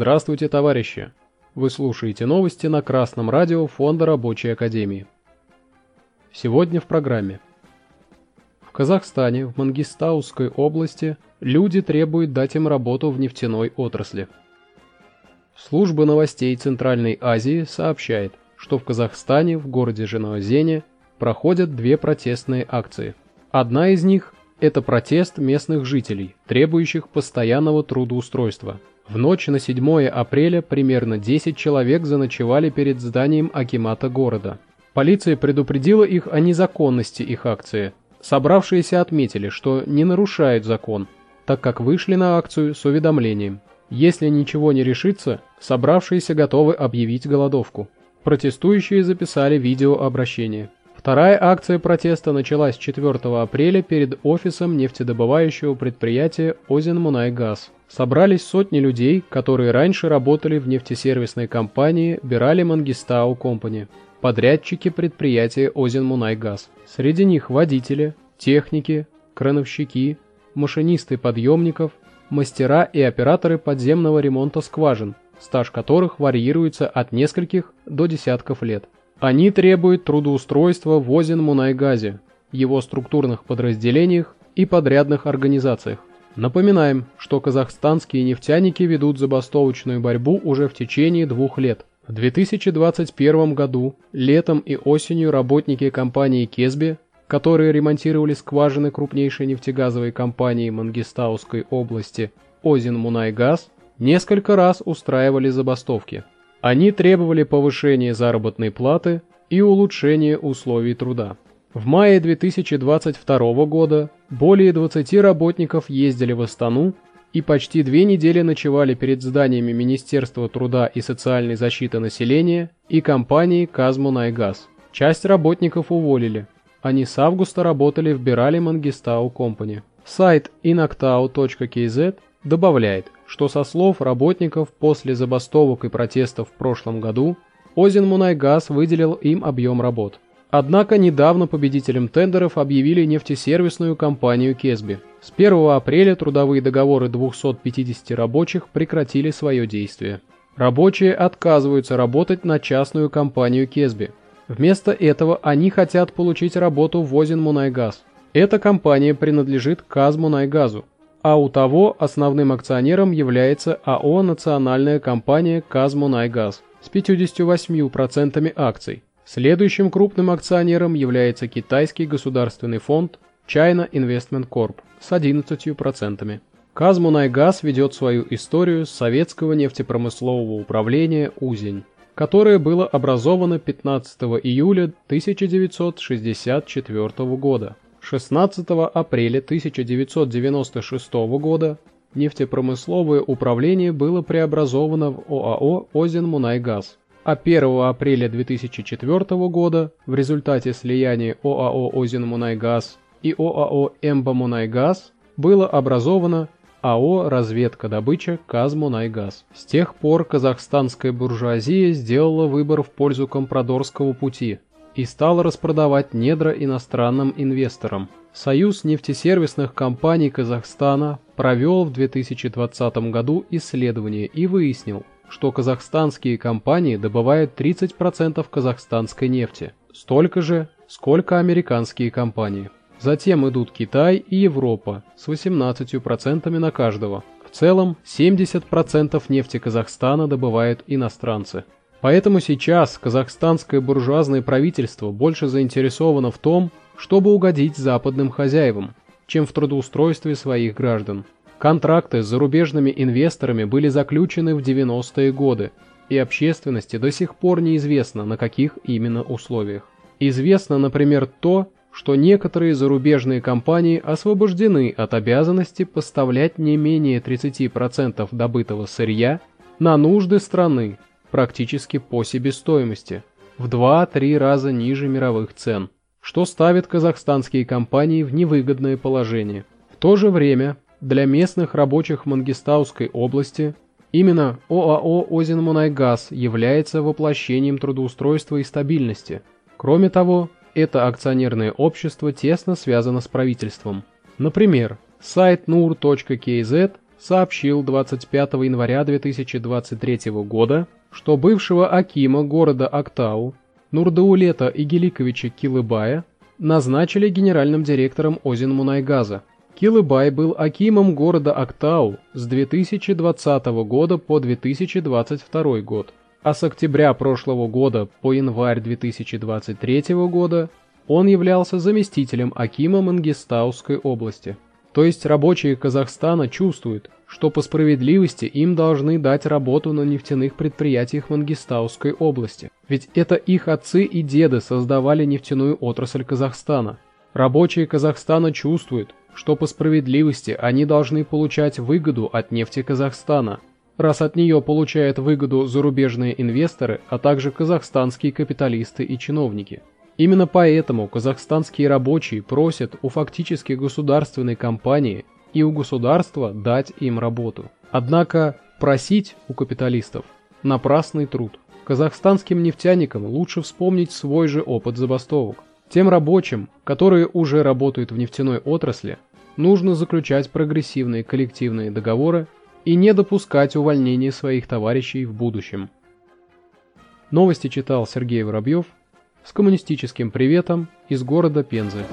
Здравствуйте, товарищи! Вы слушаете новости на Красном радио Фонда Рабочей Академии. Сегодня в программе. В Казахстане, в Мангистауской области, люди требуют дать им работу в нефтяной отрасли. Служба новостей Центральной Азии сообщает, что в Казахстане, в городе Женаозене, проходят две протестные акции. Одна из них – это протест местных жителей, требующих постоянного трудоустройства. В ночь на 7 апреля примерно 10 человек заночевали перед зданием Акимата города. Полиция предупредила их о незаконности их акции. Собравшиеся отметили, что не нарушают закон, так как вышли на акцию с уведомлением. Если ничего не решится, собравшиеся готовы объявить голодовку. Протестующие записали видеообращение. Вторая акция протеста началась 4 апреля перед офисом нефтедобывающего предприятия «Озенмунайгаз». Собрались сотни людей, которые раньше работали в нефтесервисной компании Бирали Мангистау Компани, подрядчики предприятия «Озенмунайгаз». Среди них водители, техники, крановщики, машинисты подъемников, мастера и операторы подземного ремонта скважин, стаж которых варьируется от нескольких до десятков лет. Они требуют трудоустройства в Озен-Мунайгазе, его структурных подразделениях и подрядных организациях. Напоминаем, что казахстанские нефтяники ведут забастовочную борьбу уже в течение двух лет. В 2021 году, летом и осенью работники компании Кезби, которые ремонтировали скважины крупнейшей нефтегазовой компании Мангистауской области Озен Мунайгаз, несколько раз устраивали забастовки. Они требовали повышения заработной платы и улучшения условий труда. В мае 2022 года более 20 работников ездили в Астану и почти две недели ночевали перед зданиями Министерства труда и социальной защиты населения и компании «Казмунайгаз». Часть работников уволили. Они с августа работали в Бирали Мангистау Компани. Сайт inactau.kz добавляет, что со слов работников после забастовок и протестов в прошлом году Озен Мунайгаз выделил им объем работ. Однако недавно победителем тендеров объявили нефтесервисную компанию Кезби. С 1 апреля трудовые договоры 250 рабочих прекратили свое действие. Рабочие отказываются работать на частную компанию Кезби. Вместо этого они хотят получить работу в Озен Мунайгаз. Эта компания принадлежит Казмунайгазу, а у того основным акционером является АО «Национальная компания Казмунайгаз» с 58% акций. Следующим крупным акционером является китайский государственный фонд China Investment Corp с 11%. Казмунайгаз ведет свою историю с советского нефтепромыслового управления «Узень», которое было образовано 15 июля 1964 года. 16 апреля 1996 года нефтепромысловое управление было преобразовано в ОАО «Озенмунайгаз», а 1 апреля 2004 года в результате слияния ОАО «Озенмунайгаз» и ОАО «Эмбамунайгаз» было образовано АО «Разведка-добыча Казмунайгаз». С тех пор казахстанская буржуазия сделала выбор в пользу компрадорского пути – и стал распродавать недра иностранным инвесторам. Союз нефтесервисных компаний Казахстана провел в 2020 году исследование и выяснил, что казахстанские компании добывают 30% казахстанской нефти, столько же, сколько американские компании. Затем идут Китай и Европа с 18% на каждого. В целом 70% нефти Казахстана добывают иностранцы. Поэтому сейчас казахстанское буржуазное правительство больше заинтересовано в том, чтобы угодить западным хозяевам, чем в трудоустройстве своих граждан. Контракты с зарубежными инвесторами были заключены в 90-е годы, и общественности до сих пор неизвестно, на каких именно условиях. Известно, например, то, что некоторые зарубежные компании освобождены от обязанности поставлять не менее 30% добытого сырья на нужды страны практически по себестоимости, в 2-3 раза ниже мировых цен, что ставит казахстанские компании в невыгодное положение. В то же время для местных рабочих Мангистауской области именно ОАО «Озенмунайгаз» является воплощением трудоустройства и стабильности. Кроме того, это акционерное общество тесно связано с правительством. Например, сайт nur.kz сообщил 25 января 2023 года, что бывшего Акима города Актау Нурдаулета Игеликовича Килыбая назначили генеральным директором Озин Мунайгаза. Килыбай был Акимом города Актау с 2020 года по 2022 год, а с октября прошлого года по январь 2023 года он являлся заместителем Акима Мангистауской области. То есть рабочие Казахстана чувствуют, что по справедливости им должны дать работу на нефтяных предприятиях Мангистауской области. Ведь это их отцы и деды создавали нефтяную отрасль Казахстана. Рабочие Казахстана чувствуют, что по справедливости они должны получать выгоду от нефти Казахстана, раз от нее получают выгоду зарубежные инвесторы, а также казахстанские капиталисты и чиновники. Именно поэтому казахстанские рабочие просят у фактически государственной компании и у государства дать им работу. Однако просить у капиталистов – напрасный труд. Казахстанским нефтяникам лучше вспомнить свой же опыт забастовок. Тем рабочим, которые уже работают в нефтяной отрасли, нужно заключать прогрессивные коллективные договоры и не допускать увольнения своих товарищей в будущем. Новости читал Сергей Воробьев с коммунистическим приветом из города Пензы.